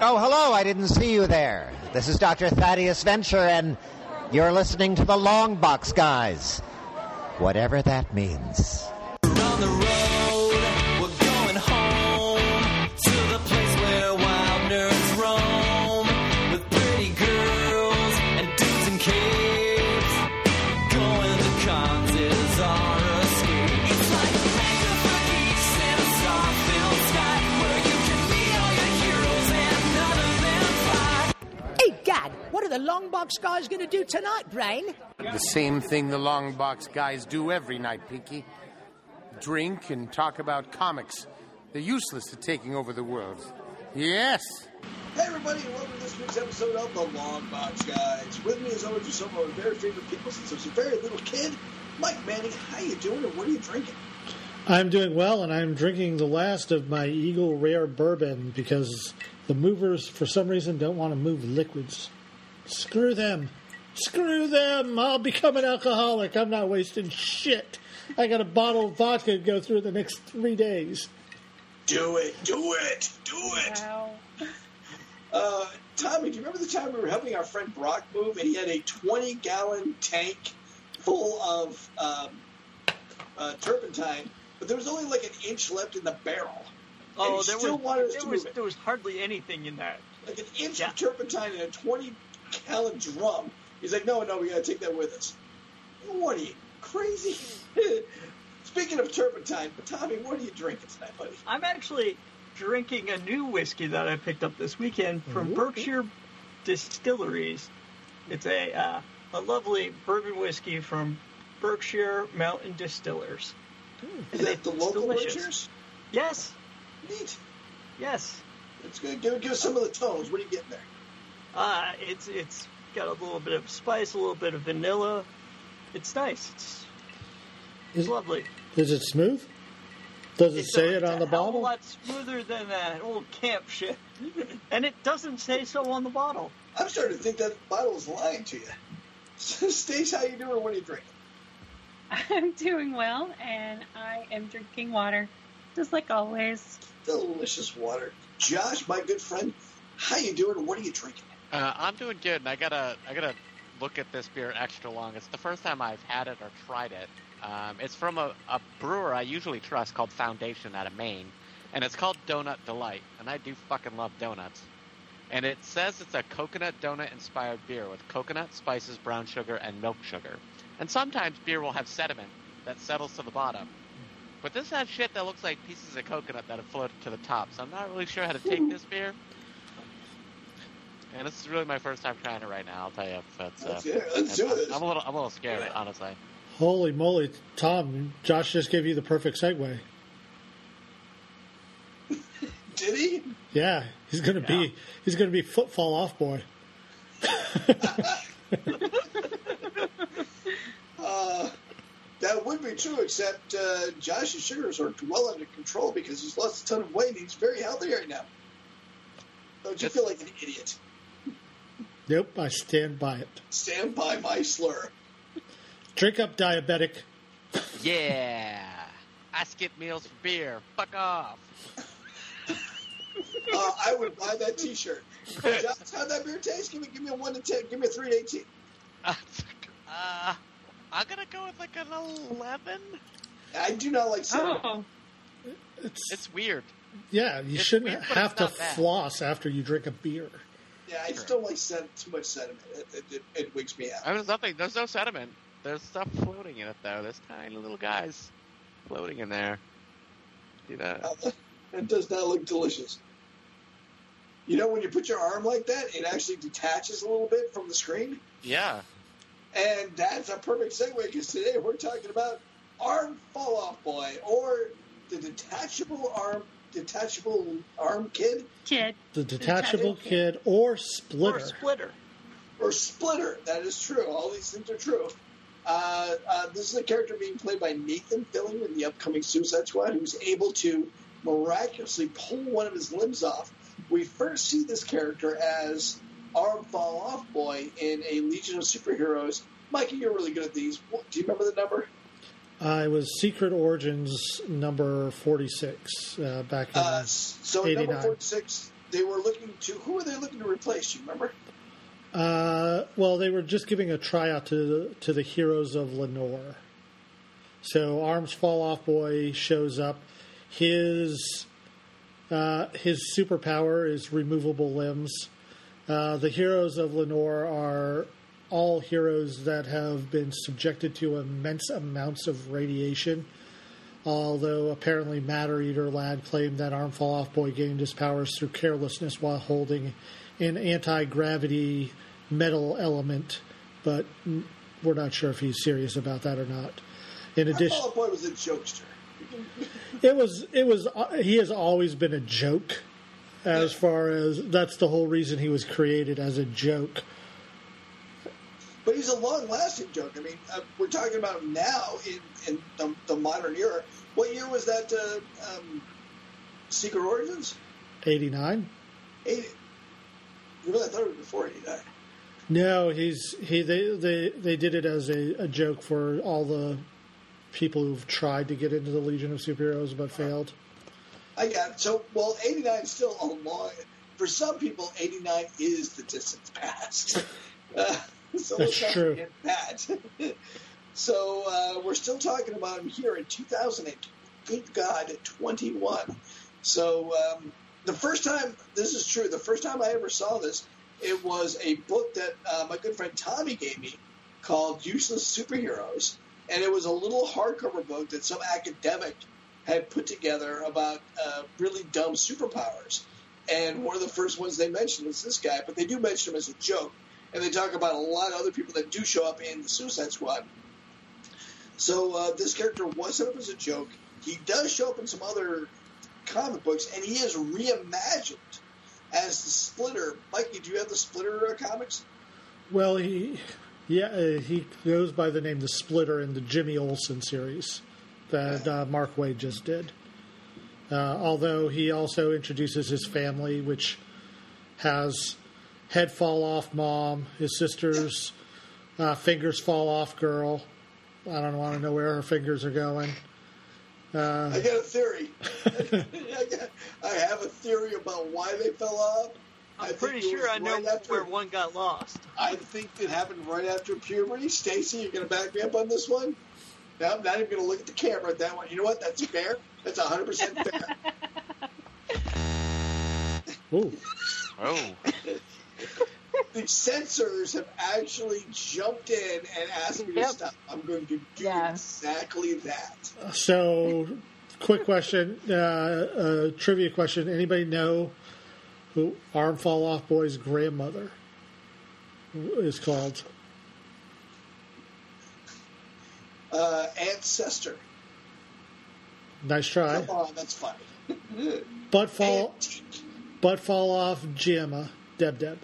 Oh, hello, I didn't see you there. This is Dr. Thaddeus Venture, and you're listening to the Long Box Guys. Whatever that means. The long box guys going to do tonight, Brain? The same thing the long box guys do every night, Pinky. Drink and talk about comics. They're useless at taking over the world. Yes. Hey everybody, and welcome to this week's episode of The Long Box Guys. With me as always are some of our very favorite people since I was a very little kid. Mike Manning, how you doing and what are you drinking? I'm doing well, and I'm drinking the last of my Eagle Rare bourbon because the movers, for some reason, don't want to move liquids. Screw them. Screw them. I'll become an alcoholic. I'm not wasting shit. I got a bottle of vodka to go through the next three days. Do it, do it, do it. Uh, Tommy, do you remember the time we were helping our friend Brock move and he had a 20 gallon tank full of um, uh, turpentine, but there was only like an inch left in the barrel. Oh, there was there was there was hardly anything in that. Like an inch Yeah. of turpentine in a 20 gallon drum. He's like, no, no, we got to take that with us. What are you, crazy? Speaking of turpentine, Tommy, what are you drinking tonight, buddy? I'm actually drinking a new whiskey that I picked up this weekend from Berkshire Distilleries. It's a uh, a lovely bourbon whiskey from Berkshire Mountain Distillers. Is And that the local delicious. Berkshires? Yes, Neat. yes. It's good. Give, give us some of the tones. What are you getting there? Uh, it's it's got a little bit of spice, a little bit of vanilla. It's nice. It's, Is, it's lovely. is it smooth? Does it It's say a, it on the it's a hell of a bottle? lot smoother than that old camp shit, and it doesn't say so on the bottle. I'm starting to think that bottle is lying to you. Stace, how you doing? What are you drinking? I'm doing well, and I am drinking water, just like always. Delicious water. Josh, my good friend, how you doing? What are you drinking? Uh, I'm doing good, and I gotta I gotta look at this beer extra long. It's the first time I've had it or tried it. Um, it's from a, a brewer I usually trust called Foundation out of Maine, and it's called Donut Delight, and I do fucking love donuts. And it says it's a coconut donut inspired beer with coconut, spices, brown sugar, and milk sugar. And sometimes beer will have sediment that settles to the bottom. But this has shit that looks like pieces of coconut that have floated to the top, so I'm not really sure how to take this beer. And this is really my first time trying it right now. I'll tell you, if it's, uh, Let's, yeah, let's do I'm, this. I'm a little, I'm a little scared, honestly. Holy moly, Tom! Josh just gave you the perfect segue. Did he? Yeah, he's gonna be he's gonna be footfall off boy. Uh, that would be true, except uh, Josh's sugars are well under control because he's lost a ton of weight and he's very healthy right now. Don't you It's- feel like an idiot? Nope, I stand by it. Stand by my slur. Drink up, diabetic. Yeah, I skip meals for beer. Fuck off. Uh, I would buy that T-shirt. Josh, how'd that beer tastes. Give me, give me a one to ten. Give me a three to eighteen. Uh, I'm gonna go with like an 11. I do not like cinnamon. Oh, It's, It's weird. yeah, you it's shouldn't weird, have to not bad. Floss after you drink a beer. Yeah, I just don't like sen- too much sediment. It, it, it, it wigs me mean, there's nothing. There's no sediment. There's stuff floating in it though. There's tiny little guys floating in there. See that? Uh, It does not look delicious. You know, when you put your arm like that, it actually detaches a little bit from the screen. Yeah. And that's a perfect segue because today we're talking about Arm Fall Off Boy or the detachable arm detachable arm kid kid. The detachable kid or splitter. Or splitter. or splitter. That is true. All these things are true. Uh, uh, this is a character being played by Nathan Fillion in the upcoming Suicide Squad, who's able to miraculously pull one of his limbs off. We first see this character as Arm Fall Off Boy in a Legion of Superheroes. Mikey, you're really good at these. Do you remember the number? Uh, it was Secret Origins number 46 uh, back in. Uh, so number 46, they were looking to who were they looking to replace? Do you remember? Uh, well, they were just giving a tryout to the, to the heroes of Lallor. So Arms Fall Off Boy shows up. His uh, his superpower is removable limbs. Uh, the heroes of Lallor are all heroes that have been subjected to immense amounts of radiation. Although apparently Matter Eater Lad claimed that Arm Fall Off Boy gained his powers through carelessness while holding an anti gravity metal element, but we're not sure if he's serious about that or not. In addition, Out Boy was a jokester. it was it was uh, he has always been a joke as far as that's the whole reason he was created as a joke. But he's a long-lasting joke. I mean, uh, we're talking about him now in, in the, the modern era. What year was that? Uh, um, Secret Origins. 89? Eighty. Really, I thought it was before '89. No, he's he they they they did it as a, a joke for all the people who've tried to get into the Legion of Superheroes but failed. I got it. So, well, '89 is still a long. For some people, '89 is the distant past. Uh, so That's let's true. forget that. so uh, we're still talking about him here in 2008. Good God, 21. So um, the first time this is true, the first time I ever saw this, it was a book that uh, my good friend Tommy gave me called Useless Superheroes, and it was a little hardcover book that some academic had put together about uh, really dumb superpowers. And one of the first ones they mentioned was this guy, but they do mention him as a joke. And they talk about a lot of other people that do show up in the Suicide Squad. So uh, this character was set up as a joke. He does show up in some other comic books, and he is reimagined as the Splitter. Mikey, do you have the Splitter uh, comics? Well, he yeah uh, he goes by the name the Splitter in the Jimmy Olsen series that uh, Mark Waid just did. Uh, although he also introduces his family, which has head fall off mom, his sister's uh, fingers fall off girl. I don't want to know where her fingers are going. Uh, I got a theory. I, got, I have a theory about why they fell off. I I'm think pretty sure I know right after- where one got lost. I think it happened right after puberty. Stacy, you're going to back me up on this one? Now, I'm not even going to look at the camera at that one. You know what? That's fair. That's 100% fair. ooh, Oh, the censors have actually jumped in and asked me to stop. I'm going to do Yeah. exactly that. So, quick question, uh, uh, trivia question. Anybody know who Arm Fall Off Boy's grandmother is called? Uh, Ancestor. Nice try. Come on, that's funny. Butt fall, Antique. butt fall off Gemma, Deb Deb.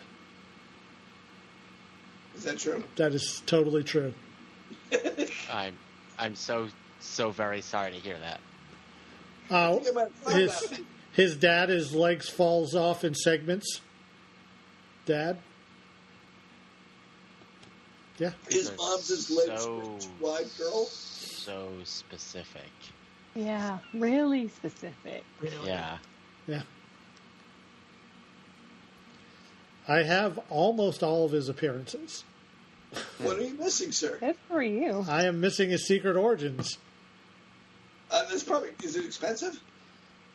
Is that true? That is totally true. I'm I'm so so very sorry to hear that. Uh, think I might have thought his his dad, his legs falls off in segments. Dad. Yeah. His mom's his legs so- wide girl. So specific. Yeah, really specific. Really. Yeah. Yeah. I have almost all of his appearances. What are you missing, sir? Good for you. I am missing his secret origins. Uh, that's probably. Is it expensive?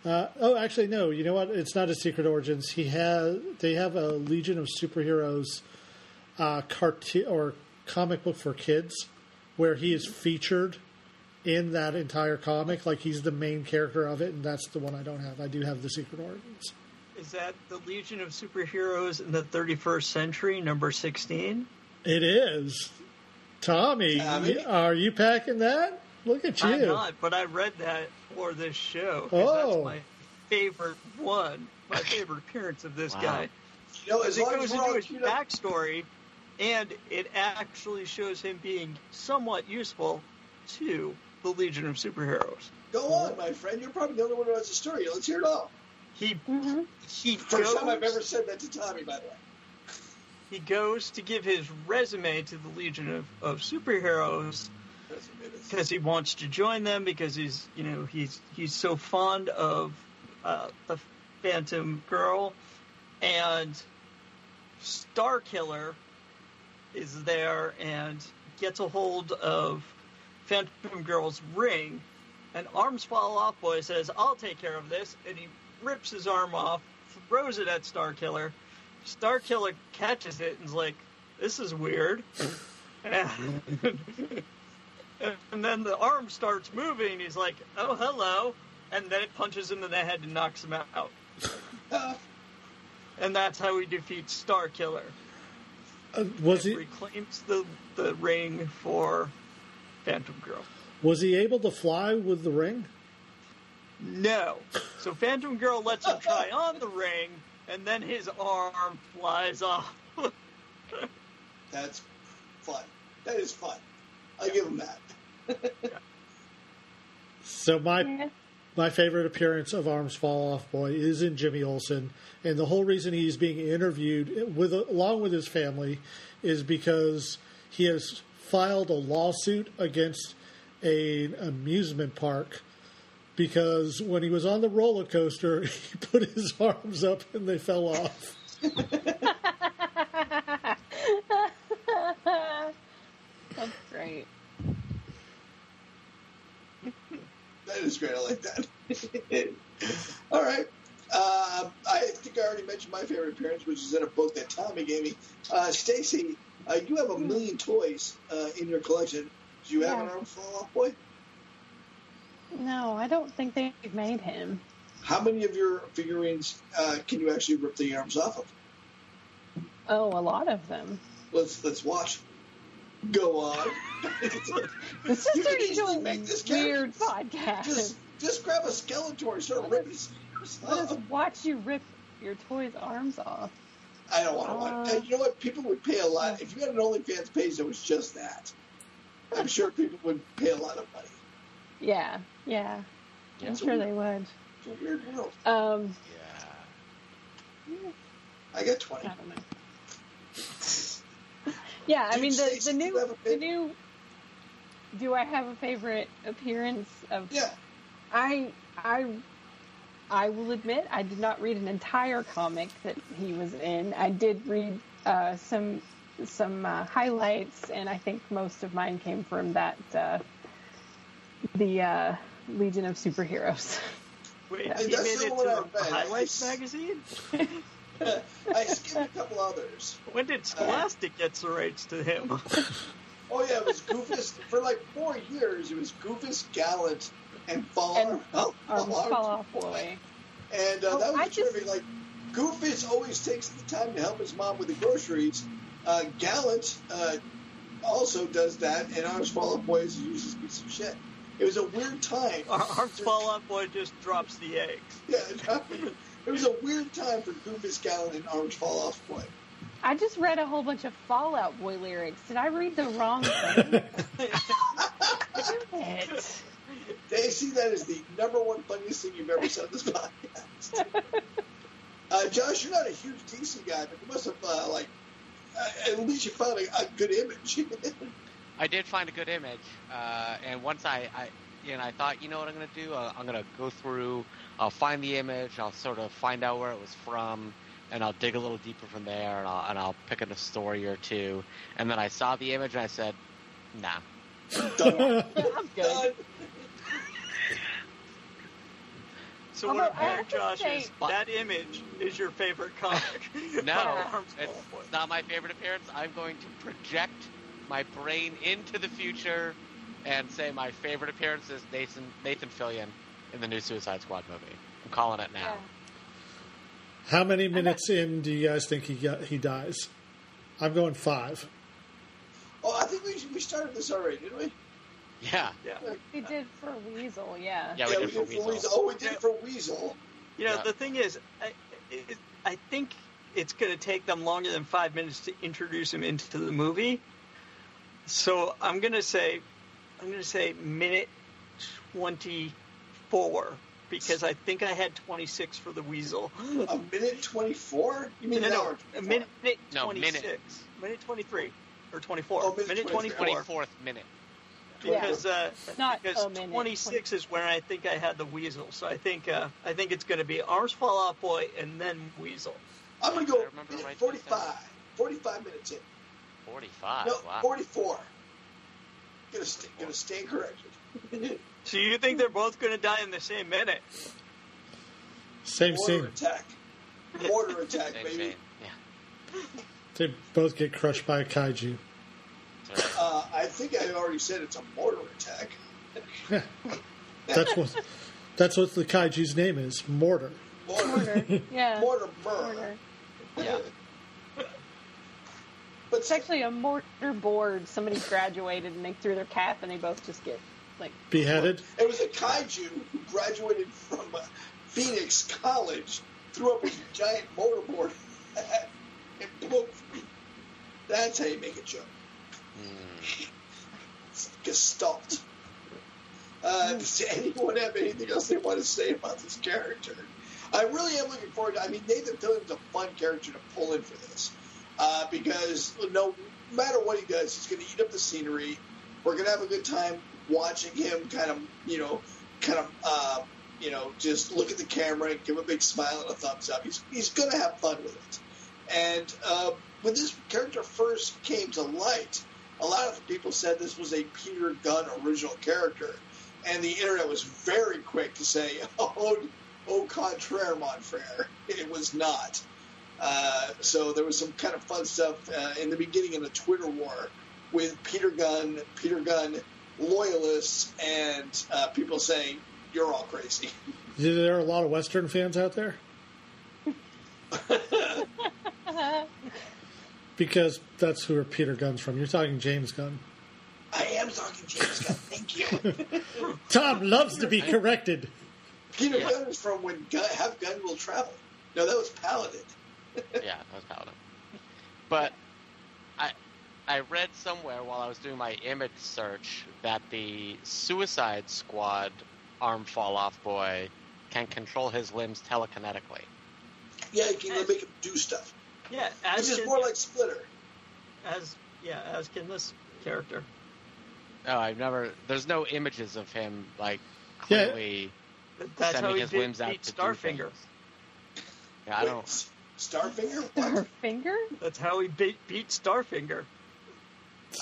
Uh, oh, actually, no. You know what? It's not a secret origins. He has. They have a Legion of Superheroes uh, cartoon or comic book for kids, where he is featured in that entire comic. Like he's the main character of it, and that's the one I don't have. I do have the secret origins. Is that the Legion of Superheroes in the 31st century, number 16? It is. Tommy, Tommy? are you packing that? Look at you. I'm not, but I read that for this show. 'cause Oh. That's my favorite one, my favorite appearance of this Wow. guy. You know, as it goes into his queued up, backstory, and it actually shows him being somewhat useful to the Legion of Superheroes. go on, my friend. You're probably the only one who has a story. Let's hear it all. He hmm he First goes, time I've ever said that to Tommy, by the way. he goes to give his resume to the Legion of, of Superheroes because he wants to join them because he's you know he's he's so fond of uh, the Phantom Girl. And Star Killer is there and gets a hold of Phantom Girl's ring, and Arms Fall Off Boy says, "I'll take care of this," and he rips his arm off, throws it at Star Killer. Star Killer catches it and's like, "This is weird." and then the arm starts moving. He's like, "Oh, hello," and then it punches him in the head and knocks him out. and that's how he defeats Star Killer. Uh, was he reclaims the the ring for Phantom Girl. was he able to fly with the ring? No. So Phantom Girl lets him try on the ring, and then his arm flies off. That's fun. That is fun. I'll give him that. So my my favorite appearance of Arms Fall Off Boy is in Jimmy Olsen, and the whole reason he's being interviewed with along with his family is because he has filed a lawsuit against a amusement park because when he was on the roller coaster, he put his arms up and they fell off. That's great. That is great. I like that. All right. Uh, I think I already mentioned my favorite appearance, which is in a book that Tommy gave me. Uh, Stacy, uh, you have a million toys uh, in your collection. Do you have an arm fall off boy? No, I don't think they've made him. How many of your figurines uh, can you actually rip the arms off of? Oh, a lot of them. Let's let's watch. Go on. This You is can easily make this weird podcast. just just grab a Skeletor and start ripping arms Let us watch you rip your toy's arms off. I don't want to watch. Uh, you know what? People would pay a lot if you had an OnlyFans page that was just that. I'm sure people would pay a lot of money. Yeah, yeah. I'm It's sure weird- they would. It's a weird world. Um, I got twenty. I. Yeah, I mean the the new you have a the new. Do I have a favorite appearance of? Yeah. I I I will admit I did not read an entire comic that he was in. I did read uh, some some uh, highlights, and I think most of mine came from that uh, the uh, Legion of Superheroes. Wait, Yeah. he That's made it one I to the. Highlights I- magazine? I skimmed a couple others. When did Scholastic get the rights to him? Oh yeah, it was Goofus for like four years. It was Goofus, Gallant, and Fall And Fall, Arms Fall fall off boy. And uh, Oh, that was I just- terrific. Like Goofus always takes the time to help his mom with the groceries. Uh, Gallant uh, also does that, and Arms Fall Off Boy is a useless piece of shit. It was a weird time. Ar- Arms Fall Off Boy just drops the eggs. Yeah, it happened. It was a weird time for Goofus, Gallant, and Arms Fall Off Boy. I just read a whole bunch of Fallout Boy lyrics. Did I read the wrong thing? Damn it. Daisy, that is the number one funniest thing you've ever said on this podcast. Uh, Josh, you're not a huge DC guy, but you must have uh, like uh, at least you found a, a good image. I did find a good image, uh, and once I, I, you know, I thought, you know what I'm gonna do? Uh, I'm gonna go through, I'll find the image, I'll sort of find out where it was from, and I'll dig a little deeper from there, and I'll, and I'll pick up a story or two, and then I saw the image and I said, nah. I'm good. Done. So what I I'm have hearing, to Josh, say- is that image is your favorite comic. No, it's Fall Off Boy. not my favorite appearance. I'm going to project my brain into the future and say my favorite appearance is Nathan Nathan Fillion in the new Suicide Squad movie. I'm calling it now. How many minutes in do you guys think he got, he dies? I'm going five. Oh, I think we we started this already, didn't we? Yeah. Yeah. We did for Weasel, yeah. Yeah, we yeah, did for Weasel. Oh, we did it for Weasel. You know, Yeah. the thing is, I, it, I think it's going to take them longer than five minutes to introduce him into the movie. So I'm going to say, I'm going to say minute twenty-four because I think I had twenty-six for the Weasel. A minute twenty-four? You mean no, an no, hour? a minute, No, minute. twenty-six, minute twenty-three or twenty-four, Oh, minute minute 23. twenty-four. 24th minute. Because uh, Not because minute, 26 is where I think I had the Weasel. So I think uh, I think it's going to be Arms Fall Off Boy and then Weasel. I'm going to go minute 45. 45 minutes in. 45. No, wow. 44. Gonna, st- gonna stand corrected. So you think they're both going to die in the same minute? Same scene. Mortar scene. attack. Mortar attack, Same baby. chain. Yeah. They both get crushed by a kaiju. Uh, I think I already said it's a mortar attack. That's what. That's what the kaiju's name is. Mortar. Mortar. Mortar. Yeah. Mortar burr. Mortar. Yeah. But It's actually a mortar board. Somebody graduated and they threw their cap and they both just get like Beheaded. it was a kaiju who graduated from uh, Phoenix College, threw up his giant mortarboard and broke free. That's how you make a joke. Mm. Gestalt. Uh, does anyone have anything else they want to say about this character? I really am looking forward to. I mean, Nathan Fillion's a fun character to pull in for this uh, because no matter what he does, he's going to eat up the scenery. We're going to have a good time watching him kind of, you know, kind of, uh, you know, just look at the camera and give a big smile and a thumbs up. He's he's going to have fun with it. And uh, when this character first came to light, a lot of people said this was a Peter Gunn original character, and the internet was very quick to say, "Oh, au contraire, mon frère." It was not. Uh, so there was some kind of fun stuff uh, in the beginning in the Twitter war with Peter Gunn, Peter Gunn loyalists, and uh, people saying, "You're all crazy." There are a lot of Western fans out there because that's who Peter Gunn's from. You're talking James Gunn. I am talking James Gunn. Thank you. Tom loves to be corrected. Peter Yeah. Gunn is from when Gun, Have Gun Will Travel. No, that was Paladin. Yeah, that was Paladin. But I I read somewhere while I was doing my image search that the Suicide Squad arm fall off boy can control his limbs telekinetically. Yeah, you can make him do stuff. Yeah, Which as is more like Splitter. as yeah, as can this character. Oh, I've never. There's no images of him like Yeah. clearly That's sending his beat, limbs out to do Starfinger. things. Yeah, I don't. S- Starfinger? What? finger? That's how he beat, beat Starfinger.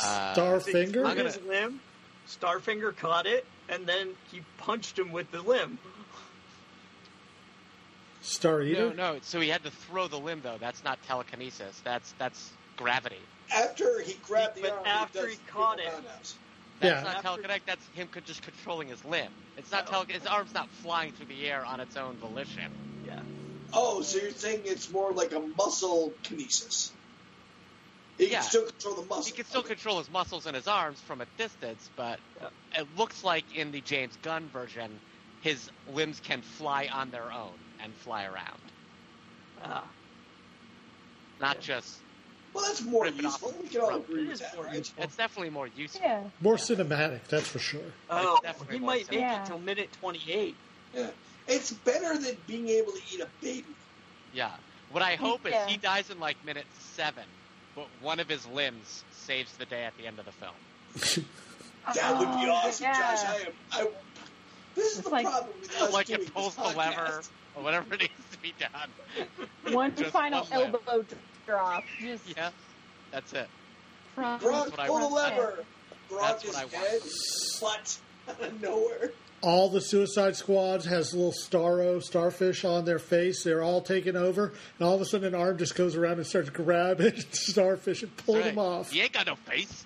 Uh, Starfinger. threw I'm his limb. Starfinger caught it, and then he punched him with the limb. Star Eater. No, no. So he had to throw the limb though. That's not telekinesis. That's that's gravity. After he grabbed the But arm, after does he caught it. roundhouse. That's Yeah. not After- telekinetic. That's him just controlling his limb. It's not Oh. tele. His arm's not flying through the air on its own volition. Yeah. Oh, so you're saying it's more like a muscle kinesis? He Yeah. can still control the muscle. He can still Okay. control his muscles and his arms from a distance, but Yeah. it looks like in the James Gunn version, his limbs can fly on their own and fly around, Ah, not Yeah. just. Well, that's more Rip it off useful. We can all agree with that, more right? It's definitely more useful. Yeah. More cinematic, that's for sure. oh, he more might make Yeah. it till minute 28. Yeah. It's better than being able to eat a baby. Yeah. What I hope is he dies in like minute seven, but one of his limbs saves the day at the end of the film. That would be Oh, awesome, yeah. Josh. I am. I, this is It's the like- problem with us like doing it pulls the lever podcast. or whatever needs to be done. One final one limb. elbow drop. Just Yeah, that's it. from Gronk, pull the lever. Gronk That's is what I want. dead. What? Out of nowhere. All the Suicide Squads has little Starro starfish on their face. They're all taken over, and all of a sudden, an arm just goes around and starts grabbing starfish and pulling them off. He ain't got no face.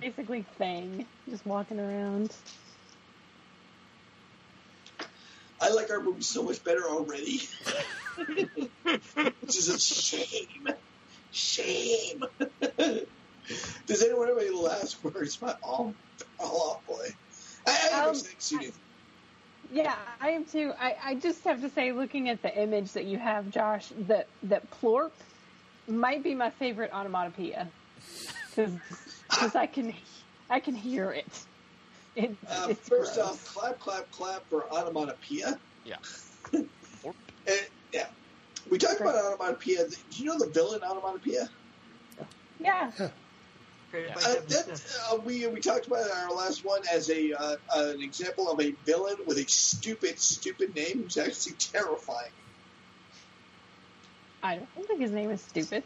basically Fang just walking around. I like our movie so much better already. Which is a shame. Shame. Does anyone have any last words My all, all off boy? I, I have Um, thanks you. Yeah, I am too. I, I just have to say, looking at the image that you have, Josh, that that plorp might be my favorite onomatopoeia because I can I can hear it. it Uh, it's first gross. off, clap, clap, clap for onomatopoeia. Yeah. Uh, yeah. We talked about onomatopoeia. Do you know the villain onomatopoeia? yeah, Created by Uh, that, uh, we we talked about it in our last one as a uh, an example of a villain with a stupid, stupid name who's actually terrifying. I don't think his name is stupid.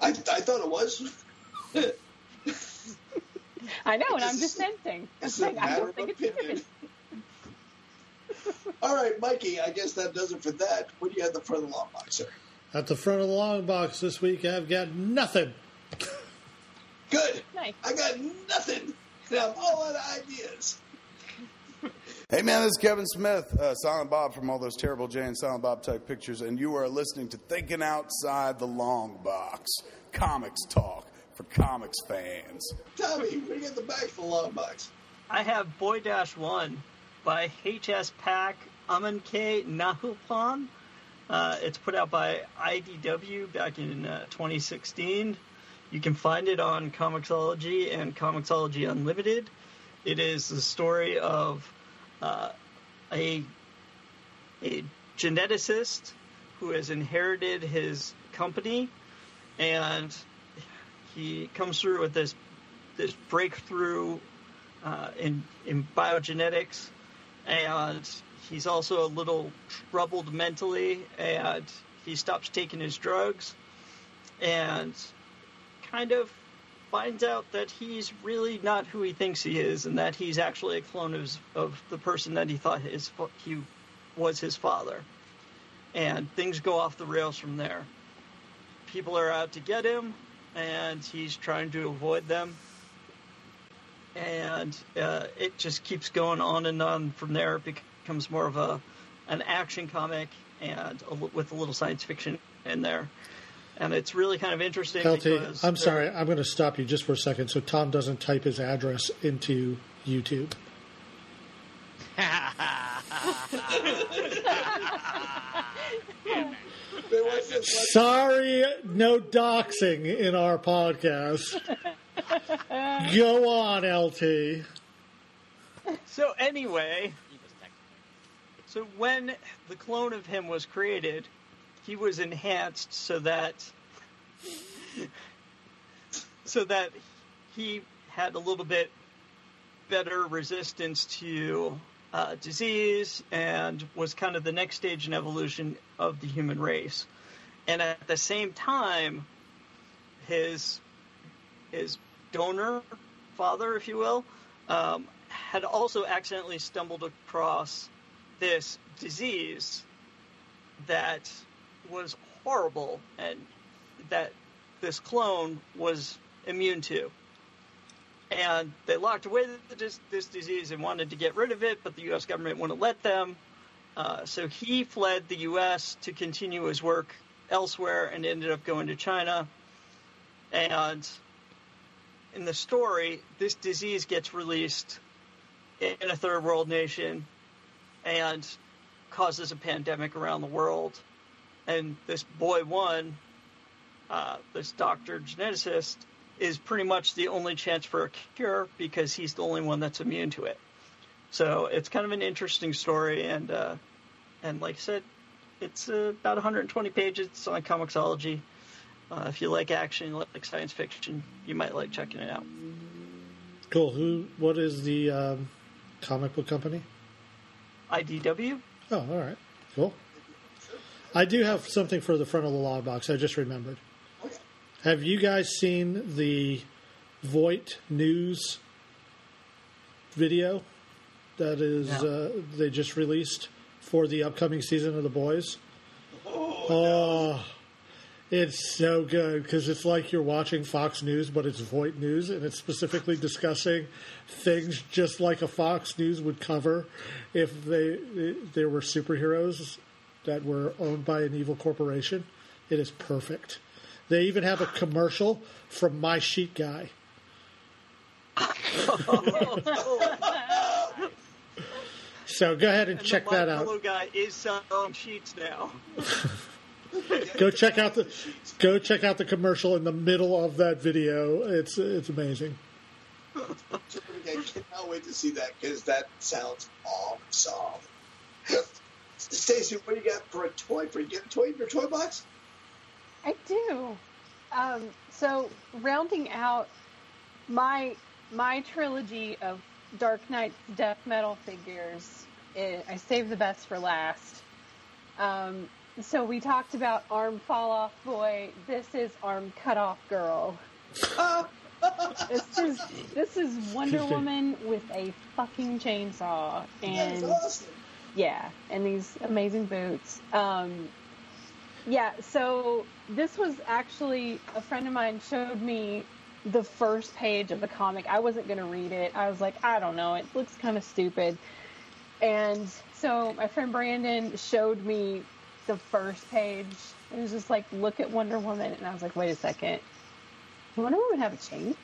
I, I thought it was. I know, and I'm It's just just- I'm It's a saying I matter don't of think it's opinion. stupid. All right, Mikey. I guess that does it for that. What do you have at the front of the long box, sir? At the front of the long box this week, I've got nothing. Good. Nice. I got nothing. And I'm all out of ideas. Hey man, this is Kevin Smith, uh, Silent Bob from all those terrible Jay and Silent Bob type pictures, and you are listening to Thinking Outside the Long Box, comics talk for comics fans. Tommy, what do you got at the back of the long box? I have Boy Dash One by HS Pack Amanke Nahupan. Uh, it's put out by IDW back in uh, 2016. You can find it on Comixology and Comixology Unlimited. It is the story of uh, a a geneticist who has inherited his company, and he comes through with this this breakthrough uh, in in biogenetics, and he's also a little troubled mentally, and he stops taking his drugs, and kind of finds out that he's really not who he thinks he is, and that he's actually a clone of, of the person that he thought his he was his father, and things go off the rails from there. People are out to get him, and he's trying to avoid them and uh, it just keeps going on and on from there. It becomes more of a an action comic and a, with a little science fiction in there, and it's really kind of interesting. LT, because I'm sorry, I'm going to stop you just for a second so Tom doesn't type his address into YouTube. Wait, what's this? What's- Sorry, no doxing in our podcast. Go on, LT. So anyway, so when the clone of him was created, he was enhanced so that so that he had a little bit better resistance to uh, disease and was kind of the next stage in evolution of the human race. And at the same time, his his donor father, if you will, um, had also accidentally stumbled across this disease that was horrible and that this clone was immune to. And they locked away this, this disease and wanted to get rid of it, but the U.S. government wouldn't let them. Uh, so he fled the U.S. to continue his work elsewhere and ended up going to China. And in the story, this disease gets released in a third world nation and causes a pandemic around the world. And this boy one, uh, this doctor geneticist, is pretty much the only chance for a cure because he's the only one that's immune to it. So it's kind of an interesting story, and uh, and like I said, it's uh, about 120 pages. It's on Comixology. Uh, if you like action, you like science fiction, you might like checking it out. Cool. Who? What is the um, comic book company? IDW. Oh, all right. Cool. I do have something for the front of the log box. I just remembered. Okay. Have you guys seen the Vought News video that is uh, they just released for the upcoming season of The Boys? Oh, it's so good because it's like you're watching Fox News, but it's Vought News, and it's specifically discussing things just like a Fox News would cover if they there were superheroes that were owned by an evil corporation. It is perfect. They even have a commercial from My Sheet Guy. So go ahead and, And check the that out. Fellow guy is selling sheets now. Go check out the go check out the commercial in the middle of that video. It's it's amazing. I cannot wait to see that because that sounds awesome. Stacy, what do you got for a toy? For you get a toy in your toy box? I do. Um, so rounding out my my trilogy of Dark Knight's death metal figures, eh, I saved the best for last. Um, so we talked about arm fall off boy. This is arm cut off girl. this is this is Wonder Woman with a fucking chainsaw and That's awesome. Yeah, and these amazing boots. Um, yeah, so this was actually a friend of mine showed me the first page of the comic. I wasn't going to read it. I was like, I don't know, it looks kind of stupid. And so my friend Brandon showed me the first page. It was just like, look at Wonder Woman. And I was like, wait a second. Wonder Woman have a chainsaw?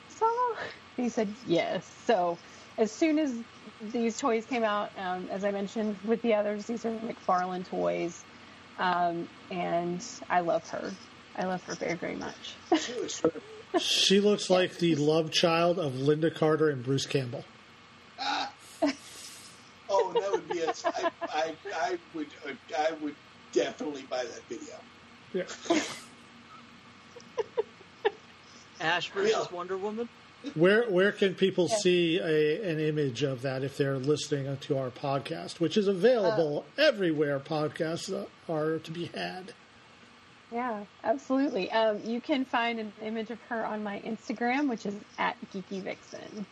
And he said, yes. So as soon as these toys came out, um, as I mentioned with the others, these are McFarlane toys. Um, and I love her. I love her very, very much. She looks. She looks like the love child of Lynda Carter and Bruce Campbell. Oh, that would be a. I, I, I would. I would definitely buy that video. Yeah. Ash versus Yeah. Wonder Woman. Where where can people see a, an image of that if they're listening to our podcast, which is available everywhere podcasts are to be had? Yeah, absolutely. Um, you can find an image of her on my Instagram, which is at Geeky Vixen.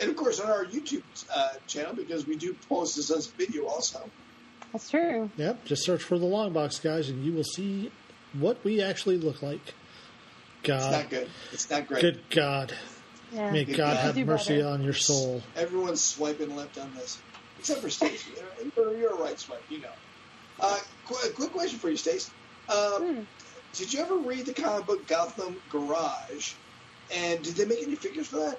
And of course, on our YouTube uh, channel because we do post this as a video also. That's true. Yep, just search for the long box guys, and you will see what we actually look like. God. It's not good. It's not great. good God, Yeah. may God God. have mercy better. on your soul. Everyone's swiping left on this, except for Stacy. You're, you're a right swipe, you know. Uh, qu- quick question for you, Stacy. Um, Hmm. Did you ever read the comic book Gotham Garage? And did they make any figures for that?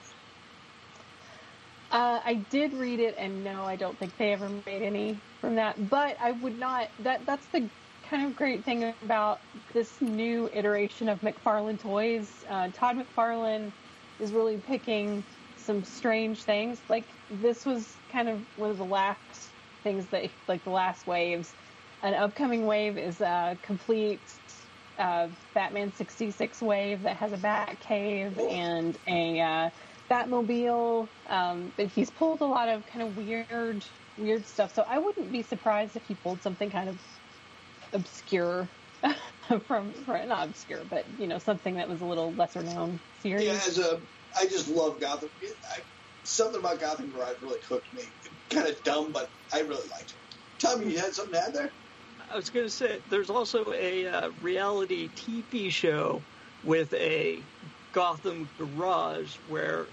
Uh, I did read it, and no, I don't think they ever made any from that. But I would not. That that's the kind of great thing about this new iteration of McFarlane toys. Uh, Todd McFarlane is really picking some strange things. Like this was kind of one of the last things that, like the last waves. An upcoming wave is a complete uh, Batman 66 wave that has a Bat Cave and a uh, Batmobile. Um, but he's pulled a lot of kind of weird, weird stuff. So I wouldn't be surprised if he pulled something kind of obscure from, from not obscure, but you know something that was a little lesser known series. Yeah, as a, I just love Gotham. I, something about Gotham Garage really hooked me. Kind of dumb, but I really liked it. Tommy, you had something to add there? I was going to say there's also a uh, reality TV show with a Gotham garage where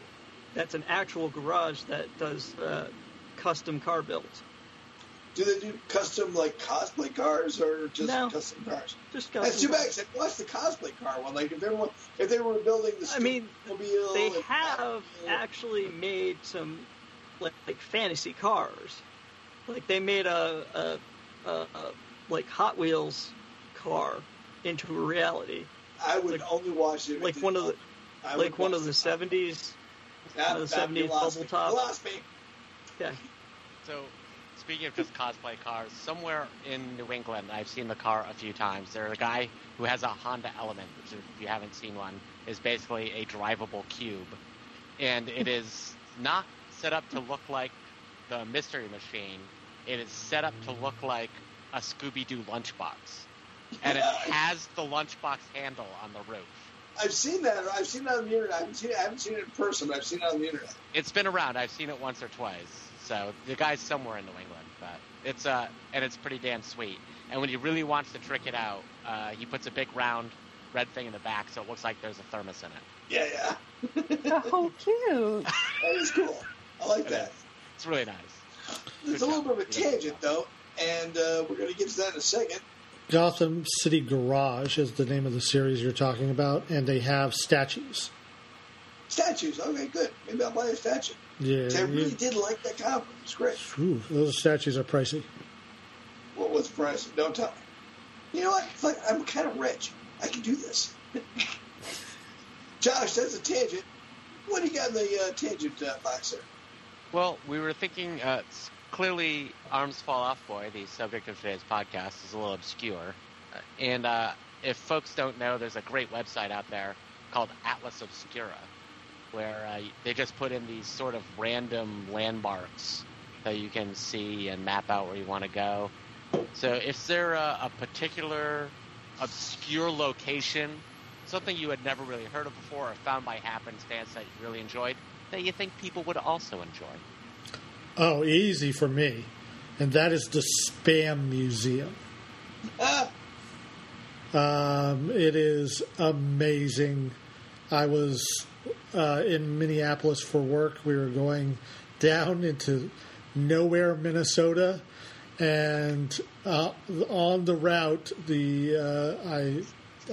that's an actual garage that does uh, custom car builds. Do they do custom like cosplay cars or just No. custom cars? Just custom. That's too bad. 'cause I watched the cosplay car one. Like if they were if they were building the I mean, Mobile They have Batmobile- actually made some like, like fantasy cars. Like they made a, a, a, a like Hot Wheels car into a reality, I would only watch it. like one of the I like one of the seventies. One of the that- 70s bubble top. You lost me. Yeah, So, speaking of just cosplay cars, somewhere in New England, I've seen the car a few times. There's a guy who has a Honda Element, which, if you haven't seen one, is basically a drivable cube, and it is not set up to look like the Mystery Machine. It is set up to look like a Scooby-Doo lunchbox, and it has the lunchbox handle on the roof. I've seen that. I've seen that on the internet. I haven't seen it. I haven't seen it in person, but I've seen it on the internet. It's been around. I've seen it once or twice. So the guy's somewhere in New England, it's uh and it's pretty damn sweet. And when he really wants to trick it out, uh, he puts a big round red thing in the back, so it looks like there's a thermos in it. Yeah, yeah. Oh, cute! That is cool. I like that. It's really nice. It's a little bit of a tangent, though, and uh, we're going to get to that in a second. Gotham City Garage is the name of the series you're talking about, and they have statues. Statues. Okay, good. Maybe I'll buy a statue. Yeah, 'Cause I really you- did like that comic. It was great. Ooh, those statues are pricey. What was the price? Don't tell me. You know what? It's like I'm kind of rich. I can do this. Josh, that's a tangent. What do you got in the uh, tangent uh, box there? Well, we were thinking uh, clearly Arms Fall Off Boy, the subject of today's podcast, is a little obscure. Uh, and uh, if folks don't know, there's a great website out there called Atlas Obscura, where uh, they just put in these sort of random landmarks that you can see and map out where you want to go. So, is there a, a particular obscure location, something you had never really heard of before or found by happenstance that you really enjoyed, that you think people would also enjoy? Oh, easy for me. And that is the Spam Museum. Ah, Um, it is amazing. I was uh, in Minneapolis for work. We were going down into nowhere, Minnesota, and uh, on the route, the uh, I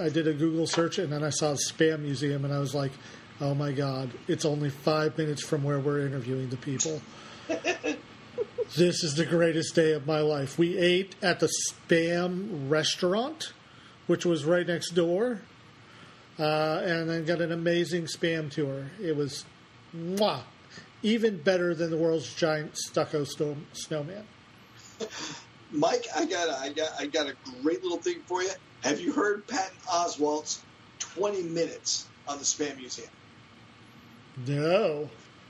I did a Google search and then I saw the Spam Museum, and I was like, "Oh my God! It's only five minutes from where we're interviewing the people." this is the greatest day of my life. We ate at the Spam restaurant, which was right next door, uh, and then got an amazing Spam tour. It was mwah, even better than the world's giant stucco snow, snowman. Mike, I got a, I got I got a great little thing for you. Have you heard Patton Oswalt's 20 minutes on the Spam Museum? No.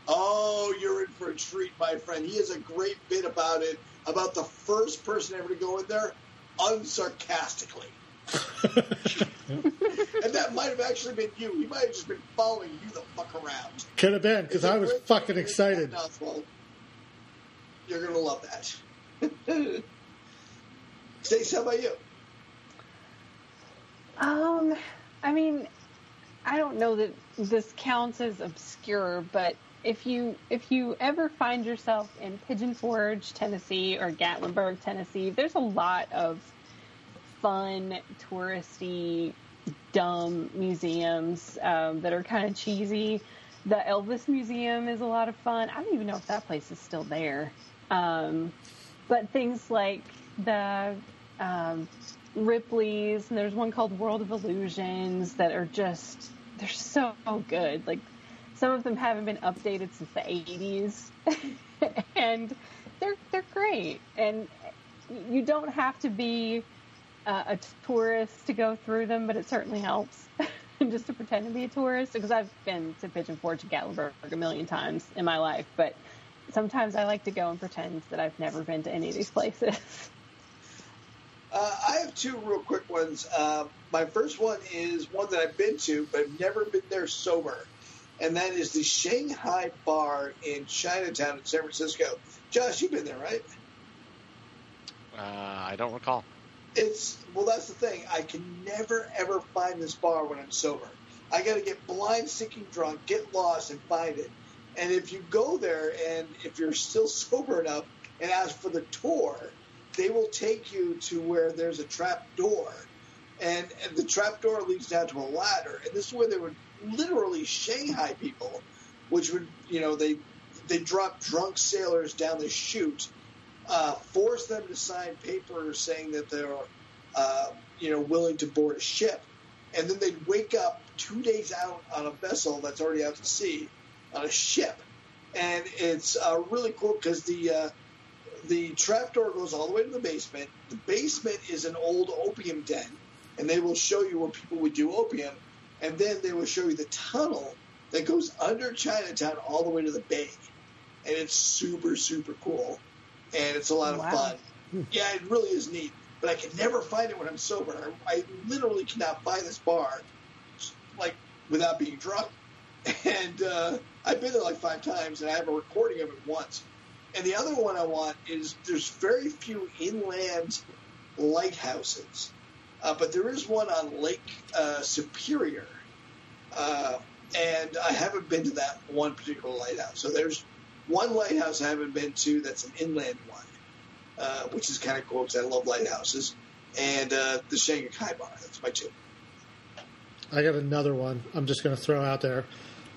Oh, you're in for a treat, my friend. He has a great bit about it, about the first person ever to go in there, unsarcastically. and that might have actually been you. He might have just been following you the fuck around. Could have been because I was great fucking thing, excited. Patton You're gonna love that. Stacey, how about you? Um, I mean, I don't know that this counts as obscure, but if you if you ever find yourself in Pigeon Forge, Tennessee, or Gatlinburg, Tennessee, there's a lot of fun, touristy, dumb museums um, that are kind of cheesy. The Elvis Museum is a lot of fun. I don't even know if that place is still there. Um, but things like the um, Ripley's, and there's one called World of Illusions that are just they're so good. Like some of them haven't been updated since the 80s, and they're they're great. And you don't have to be uh, a tourist to go through them, but it certainly helps just to pretend to be a tourist. Because I've been to Pigeon Forge and Gatlinburg a million times in my life, but sometimes I like to go and pretend that I've never been to any of these places. Uh, I have two real quick ones. Uh, my first one is one that I've been to, but I've never been there sober, and that is the Shanghai Bar in Chinatown in San Francisco. Josh, you've been there, right? Uh, I don't recall. It's well, that's the thing. I can never ever find this bar when I'm sober. I got to get blind, sinking drunk, get lost, and find it. And if you go there, and if you're still sober enough, and ask for the tour, they will take you to where there's a trap door, and, and the trap door leads down to a ladder. And this is where they would literally Shanghai people, which would you know they they drop drunk sailors down the chute uh, force them to sign papers saying that they're, uh, you know, willing to board a ship, and then they'd wake up two days out on a vessel that's already out to sea, on a ship, and it's uh, really cool because the uh, the trapdoor goes all the way to the basement. The basement is an old opium den, and they will show you where people would do opium, and then they will show you the tunnel that goes under Chinatown all the way to the bay, and it's super super cool and it's a lot of Wow. fun. Yeah, it really is neat. But I can never find it when I'm sober. I, I literally cannot find this bar, like without being drunk. And uh, I've been there like five times, and I have a recording of it once. And the other one I want is there's very few inland lighthouses, uh, but there is one on Lake uh, Superior, uh, and I haven't been to that one particular lighthouse. So there's one lighthouse I haven't been to that's an inland one, uh, which is kind of cool because I love lighthouses. And uh, the Shanghai Bar, that's my two. I got another one. I'm just going to throw out there.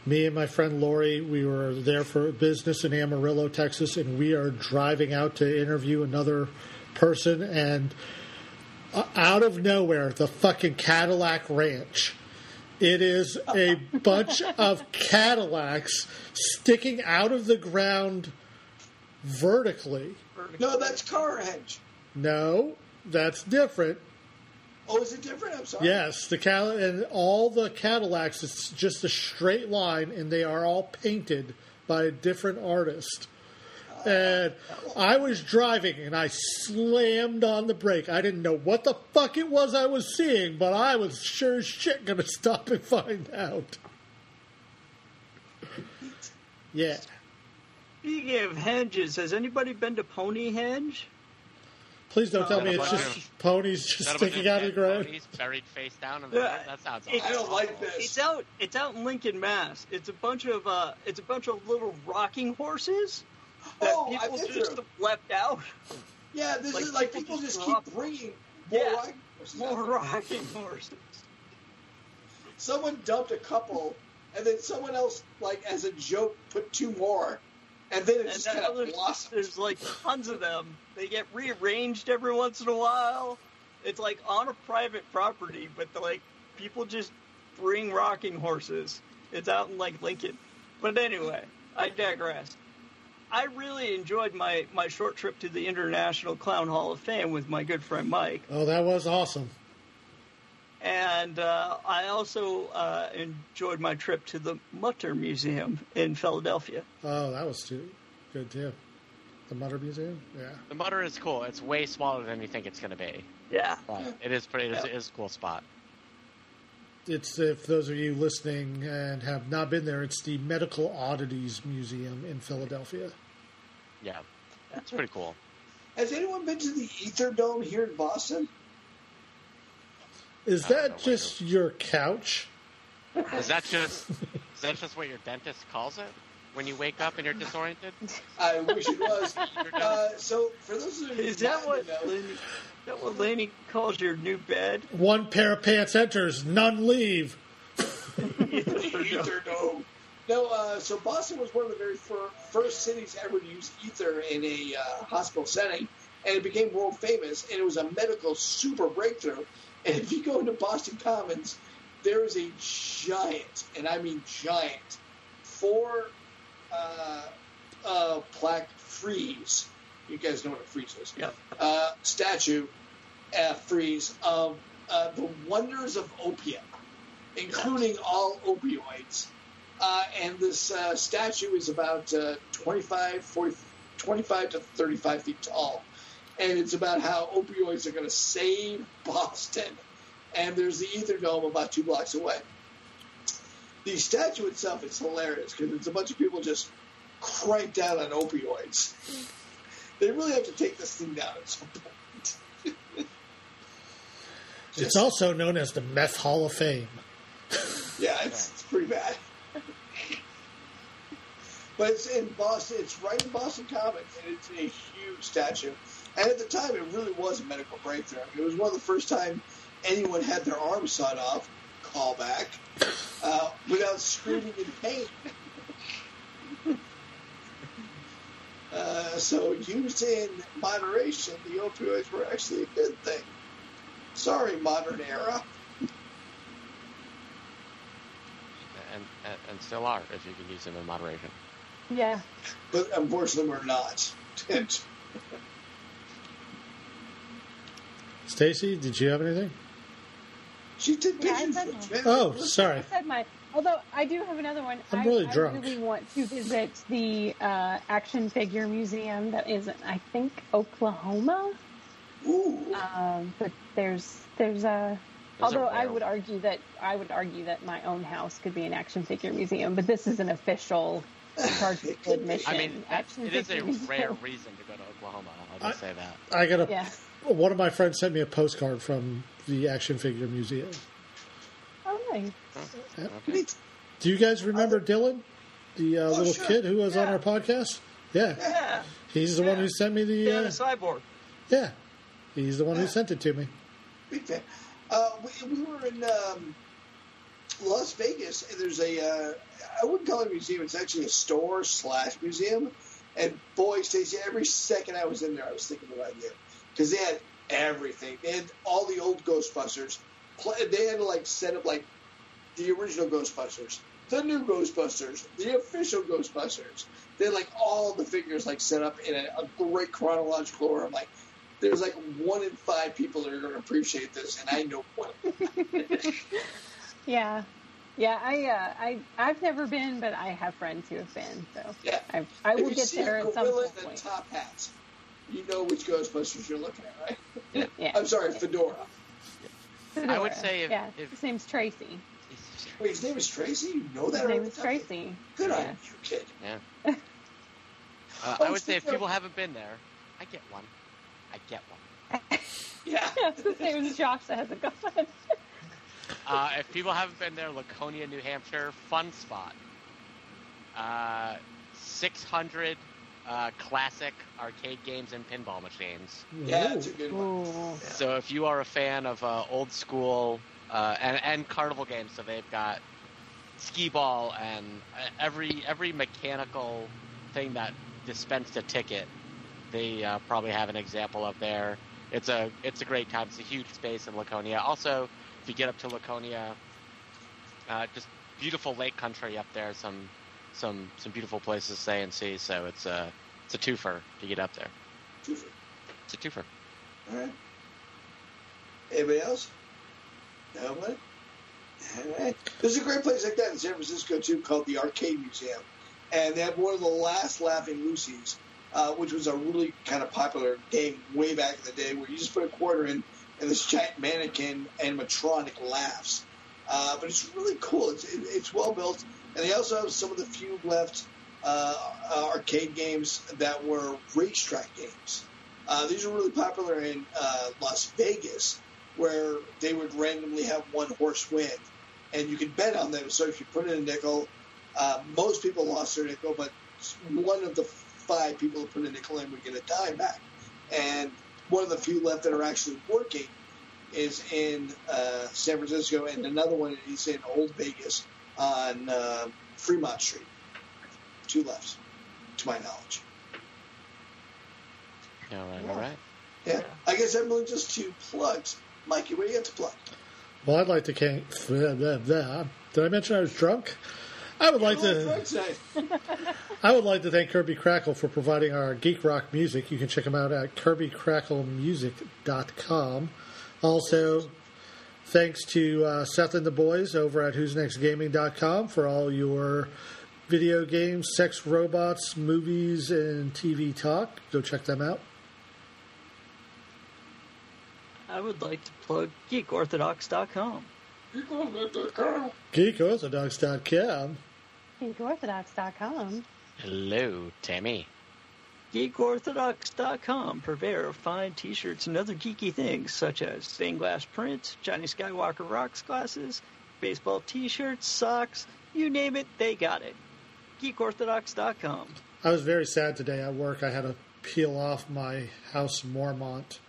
Me and my friend Lori, we were there for business in Amarillo, Texas, and we are driving out to interview another person. And uh, out of nowhere, the fucking Cadillac Ranch. It is a bunch of Cadillacs sticking out of the ground vertically. No, that's Carhenge. No, that's different. Oh, is it different? I'm sorry. Yes, the Cal- and all the Cadillacs. It's just a straight line, and they are all painted by a different artist. And I was driving and I slammed on the brake. I didn't know what the fuck it was I was seeing, but I was sure as shit gonna stop and find out. Yeah. Speaking of henges, has anybody been to Ponyhenge? Please don't tell me it's that a bunch just of- ponies just that sticking out of the ground. ponies Buried face down in the Yeah, mud? That sounds it's- awesome. I don't like this. It's out. It's out in Lincoln, Mass. It's a bunch of. Uh, it's a bunch of little rocking horses that Oh, people just through. left out. Yeah, this Like, is like people people just keep bringing more Yeah. rocking horses More rocking horses. Someone dumped a couple, and then someone else, like as a joke, put two more, and then it And just kind of there's, blossomed. there's like tons of them. They get rearranged every once in a while. It's like on a private property, but like people just bring rocking horses. It's out in like Lincoln. But anyway, I digress. I really enjoyed my, my short trip to the International Clown Hall of Fame with my good friend Mike. Oh, that was awesome. And uh, I also uh, enjoyed my trip to the Mutter Museum in Philadelphia. Oh, that was too good too. The Mutter Museum. Yeah. The mutter is cool. It's way smaller than you think it's going to be. Yeah. But it is pretty. It is, it is a cool spot. It's if those of you listening and have not been there, it's the Medical Oddities Museum in Philadelphia. Yeah, that's pretty cool. Has anyone been to the Ether Dome here in Boston? Is I don't know that just your couch? Is that just is that just what your dentist calls it when you wake up and you're disoriented? I wish it was. Uh, so, for those of you Is that what know, Lenny, is that what Lenny calls your new bed? One pair of pants enters, none leave. Ether Dome. No, uh, so Boston was one of the very fir- first cities ever to use ether in a uh, hospital setting, and it became world famous. And it was a medical super breakthrough. And if you go into Boston Commons, there is a giant, and I mean giant, four uh, uh, plaque frieze. You guys know what a frieze is? Yeah. Uh, statue, uh, frieze of uh, the wonders of opium, including all opioids. Uh, and this uh, statue is about uh, 25, 40, 25 to 35 feet tall. And it's about how opioids are going to save Boston. And there's the Ether Dome about two blocks away. The statue itself is hilarious because it's a bunch of people just cranked out on opioids. They really have to take this thing down at some point. It's also known as the Meth Hall of Fame. Yeah, it's, it's pretty bad. but it's in Boston. It's right in Boston Commons, and it's a huge statue. And at the time, it really was a medical breakthrough. I mean, it was one of the first time anyone had their arm sawed off. Callback uh, without screaming in pain. Uh, so, used in moderation, the opioids were actually a good thing. Sorry, modern era. And, and and still are if you can use them in moderation. Yeah. But unfortunately, we're not. Stacy, did you have anything? She did Yeah, I pictures. said of Oh, sorry. I said mine. Although I do have another one. I'm really I, drunk. really want to visit the uh, action figure museum that is, in, I think, Oklahoma. Ooh. Um, but there's there's a. Those Although I would argue that I would argue that my own house could be an action figure museum, but this is an official charge It full could be. admission I mean, action it is a museum. rare reason to go to Oklahoma. I'll just say that. I got a. Yeah. One of my friends sent me a postcard from the Action Figure Museum. Oh, nice. Okay. Do you guys remember Dylan, the uh, little Oh, sure. kid who was on our podcast? Yeah, Yeah. he's the one who sent me the. Yeah, Uh, the cyborg. yeah, he's the one who sent it to me. Big fan. Uh, we, we were in um, Las Vegas, and there's a, uh, I wouldn't call it a museum, it's actually a store slash museum. And boy, Stacey, every second I was in there, I was thinking about you. Because they had everything. They had all the old Ghostbusters. Pla- They had to, like, set up, like, the original Ghostbusters, the new Ghostbusters, the official Ghostbusters. They had, like, all the figures, like, set up in a, a great chronological order. I'm like, there's like one in five people that are going to appreciate this, and I know one. Yeah. Yeah, I, uh, I, I've never been, but I have friends who have been, so Yeah. I, I will get there at some point. top hats, you know which Ghostbusters you're looking at, right? Yeah. I'm sorry, Fedora. I would say if- yeah, if- his name's Tracy. Wait, his name is Tracy? You know that His name is the top of your- Tracy. Good on Yeah. you, kid. Yeah. Uh, Oh, I would say if speaking of- people haven't been there, I get one. I get one. Yeah. I was gonna say Josh that hasn't gone. Uh, if people haven't been there, Laconia, New Hampshire, fun spot. Uh, 600 uh, classic arcade games and pinball machines. Yeah, it's a good one. Ooh. So if you are a fan of uh, old school uh, and, and carnival games, so they've got skee ball and uh, every every mechanical thing that dispensed a ticket, they uh, probably have an example of there. It's a it's a great time. It's a huge space in Laconia. Also, if you get up to Laconia, uh, just beautiful lake country up there. Some some some beautiful places to stay and see. So it's a it's a twofer to get up there. Twofer. It's a twofer. All right. Anybody else? Nobody? All right. There's a great place like that in San Francisco, too, called the Arcade Museum. And they have one of the last Laughing Lucy's, uh, which was a really kind of popular game way back in the day where you just put a quarter in and this giant mannequin animatronic laughs. Uh, but it's really cool. It's, it, it's well built. And they also have some of the few left uh, uh, arcade games that were racetrack games. Uh, these are really popular in uh, Las Vegas, where they would randomly have one horse win, and you could bet on them. So if you put in a nickel, uh, most people lost their nickel, but one of the five people who put a nickel in would get a dime back. And one of the few left that are actually working is in uh, San Francisco, and another one is in Old Vegas on uh, Fremont Street. Two left, to my knowledge. All right, all right. Yeah, I guess that brings us to plugs. Mikey, what do you got to plug? Well, I'd like to. Can- blah, blah, blah. Did I mention I was drunk? I would like to. I would like to thank Kirby Krackle for providing our geek rock music. You can check him out at kirbycracklemusic.com. Also, thanks to uh, Seth and the boys over at who's next gaming.com for all your video games, sex robots, movies, and TV talk. Go check them out. I would like to plug geekorthodox.com. GeekOrthodox.com. GeekOrthodox.com. Hello, Tammy. GeekOrthodox.com, purveyor of fine t-shirts and other geeky things such as stained glass prints, Johnny Skywalker rocks glasses, baseball t-shirts, socks, you name it, they got it. GeekOrthodox.com. I was very sad today at work. I had to peel off my House Mormont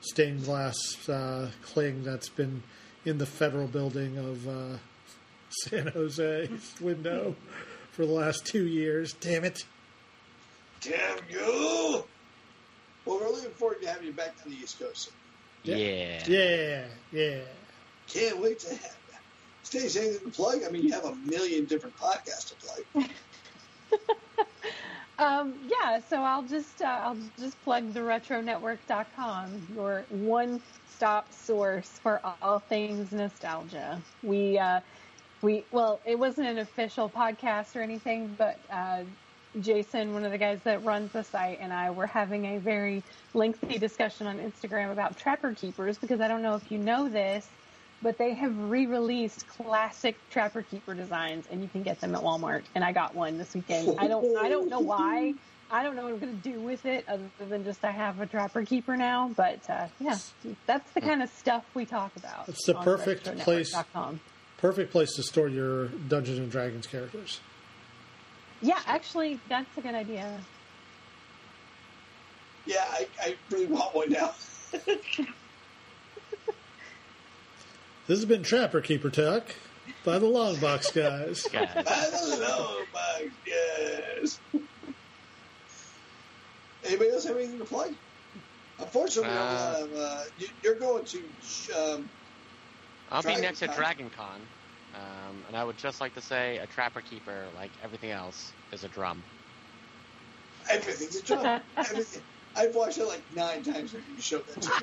stained glass uh, cling that's been in the federal building of uh, San Jose's window for the last two years. Damn it. Damn you! Well, we're looking forward to having you back on the East Coast. Yeah. Yeah, yeah. Can't wait to have that. Stacey, anything to plug? I mean, you have a million different podcasts to plug. Um, yeah, so I'll just uh, I'll just plug the retronetwork.com, your one-stop source for all things nostalgia. We uh, we well, it wasn't an official podcast or anything, but uh, Jason, one of the guys that runs the site, and I were having a very lengthy discussion on Instagram about Trapper Keepers because I don't know if you know this, but they have re-released classic Trapper Keeper designs, and you can get them at Walmart. And I got one this weekend. I don't I don't know why. I don't know what I'm going to do with it other than just I have a Trapper Keeper now. But uh, yeah, that's the kind of stuff we talk about. It's the perfect place. Perfect place to store your Dungeons and Dragons characters. Yeah, actually, that's a good idea. Yeah, I, I really want one now. This has been Trapper Keeper Talk by the Longbox guys. Guys. I don't know, my yes. Anybody else have anything to play? Unfortunately, Uh, uh, you- you're going to. Um, I'll be Dragon next at Con. Dragon Con. Um, and I would just like to say a Trapper Keeper, like everything else, is a drum. everything's a drum. Everything. I've watched it like nine times when you showed that to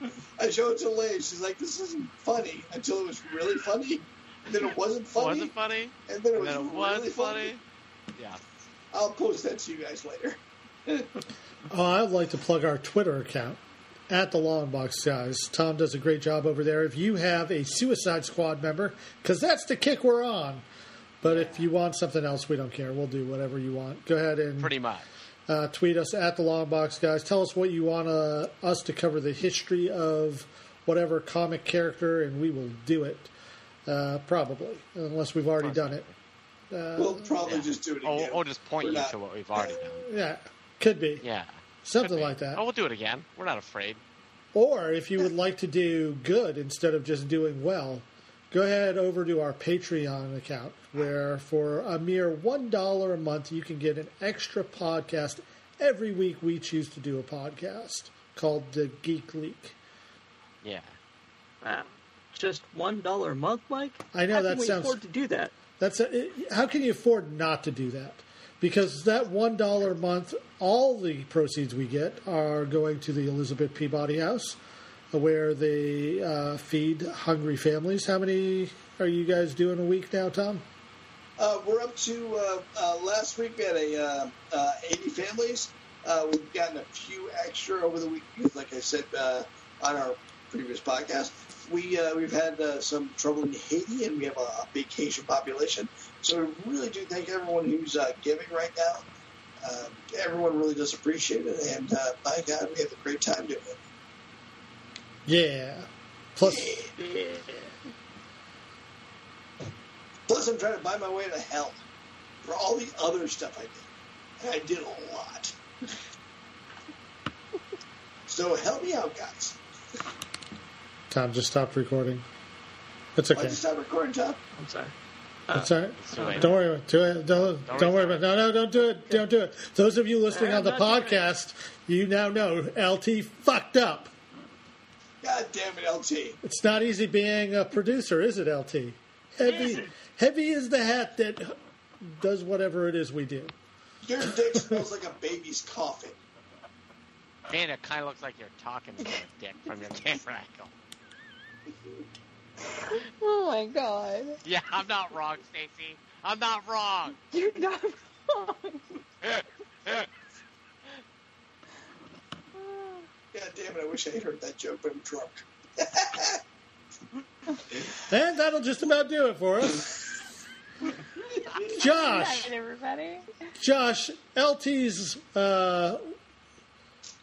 me. I showed it to Leigh. She's like, "This isn't funny." Until it was really funny. And then it wasn't funny. Wasn't funny. And then it And was, then it was really funny. Yeah. I'll post that to you guys later. Oh, I'd like to plug our Twitter account at the Long Box, Guys. Tom does a great job over there. If you have a Suicide Squad member, because that's the kick we're on. But if you want something else, we don't care. We'll do whatever you want. Go ahead and Pretty much. uh, tweet us at the Long Box, Guys. Tell us what you want uh, us to cover the history of whatever comic character, and we will do it. Uh, probably, unless we've already done it. Uh, we'll probably just do it Or, again. or just point We're you not- to what we've already done. yeah, could be Yeah. Something like that. Oh, we'll do it again. We're not afraid. Or if you would like to do good instead of just doing well, go ahead over to our Patreon account, where for a mere $1 a month, you can get an extra podcast every week. We choose to do a podcast called The Geek Leak. Yeah. Wow. Just one dollar a month, Mike. I know How that can we sounds- afford to do that. That's a, how can you afford not to do that? Because that one dollar a month, all the proceeds we get are going to the Elizabeth Peabody House, where they uh, feed hungry families. How many are you guys doing a week now, Tom? Uh, we're up to uh, uh, last week we had a uh, uh, 80 families. Uh, we've gotten a few extra over the week like I said uh, on our previous podcast, we uh, we've had uh, some trouble in Haiti and we have a, a big Haitian population. So we really do thank everyone who's uh, giving right now. Uh, everyone really does appreciate it, and uh, by God, we have a great time doing it. Yeah. Plus, Plus, I'm trying to buy my way to hell for all the other stuff I did. And I did a lot. so help me out, guys. Tom just stopped recording. It's Why'd you stop recording, Tom? I'm sorry. Uh, it's all right. too. Don't worry about it. Do it. Don't, Don't don't worry about it. No, no, don't do it. Don't do it. Those of you listening I'm on the not doing it. podcast, you now know LT fucked up. God damn it, LT. It's not easy being a producer, is it, LT? Heavy, Is it? heavy is the hat that does whatever it is we do. Your dick smells like a baby's coffin. Man, it kind of looks like you're talking to a dick from your camera angle. Oh my god. Yeah, I'm not wrong, Stacy. I'm not wrong. You're not wrong. God damn it, I wish I had heard that joke, but I'm drunk. And that'll just about do it for us. Josh, Good night, everybody. Josh, LT's uh,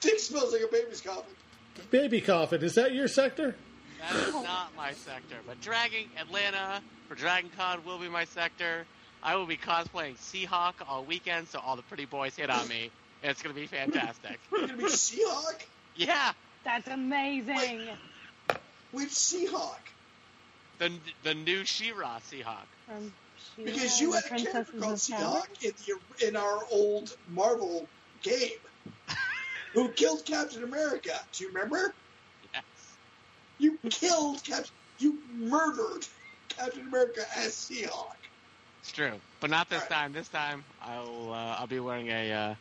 Dick smells like a baby's coffin. baby coffin, is that your sector? That is not my sector. But Dragon Atlanta for Dragon Con will be my sector. I will be cosplaying Seahawk all weekend, so all the pretty boys hit on me. And it's going to be fantastic. You're going to be Seahawk? yeah, That's amazing. Which Seahawk? the the new She-Ra Seahawk. From She-Ra Because you had a character called. Seahawk in, the, in our old Marvel game. Who killed Captain America? Do you remember? You killed Captain. You murdered Captain America as Seahawk. It's true, but not this right. time. This time, I'll uh, I'll be wearing a uh,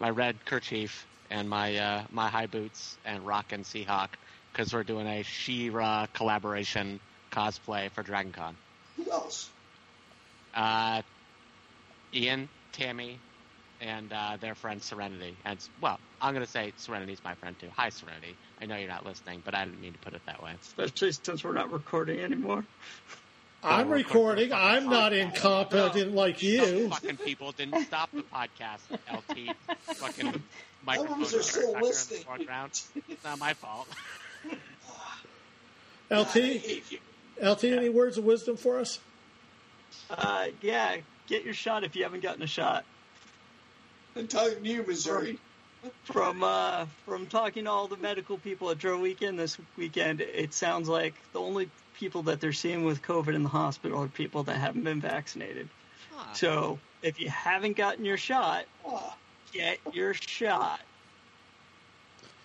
my red kerchief and my uh, my high boots and rockin' Seahawk because we're doing a She-Ra collaboration cosplay for Dragon Con. Who else? Uh, Ian, Tammy, and uh, their friend Serenity. And well, I'm gonna say Serenity's my friend too. Hi, Serenity. I know you're not listening, but I didn't mean to put it that way. Especially since we're not recording anymore. I'm recording. I'm not podcast. incompetent like you. fucking people didn't stop the podcast. LT, fucking microphone Others are still tucker in the listening. It's not my fault. I LT, hate. LT, any words of wisdom for us? Uh, yeah, get your shot if you haven't gotten a shot. I'm talking to you, Missouri. From uh, from talking to all the medical people at Joe Weekend this weekend, it sounds like the only people that they're seeing with COVID in the hospital are people that haven't been vaccinated. Huh. So if you haven't gotten your shot, get your shot.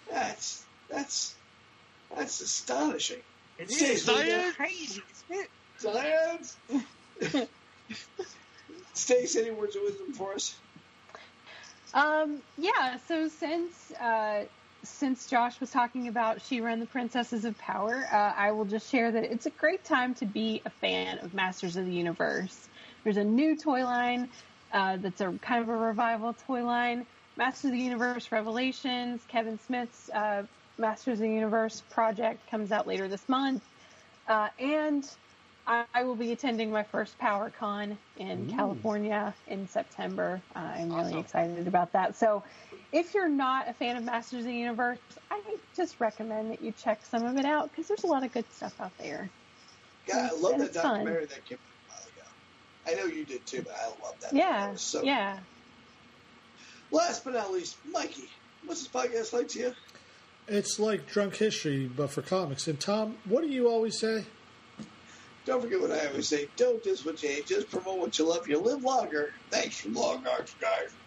that's that's that's astonishing. It Stace, is what do you- It's crazy. isn't it? Science. Stace, any words of wisdom for us? Um, yeah, so since uh, since Josh was talking about She-Ra and the Princesses of Power, uh, I will just share that it's a great time to be a fan of Masters of the Universe. There's a new toy line uh, that's a kind of a revival toy line. Masters of the Universe Revelations, Kevin Smith's uh, Masters of the Universe project comes out later this month. Uh, and I, I will be attending my first PowerCon in Ooh. California in September. Uh, I'm really excited about that. So, if you're not a fan of Masters of the Universe, I just recommend that you check some of it out because there's a lot of good stuff out there. God, I love And that it's fun. documentary that came out a while ago. I know you did too, but I love that. Yeah, so yeah. Last but not least, Mikey, what's this podcast like to you? It's like drunk history, but for comics. And Tom, what do you always say? Don't forget what I always say. Don't diss what you hate. Just promote what you love. You live longer. Thanks from Longbox Guys.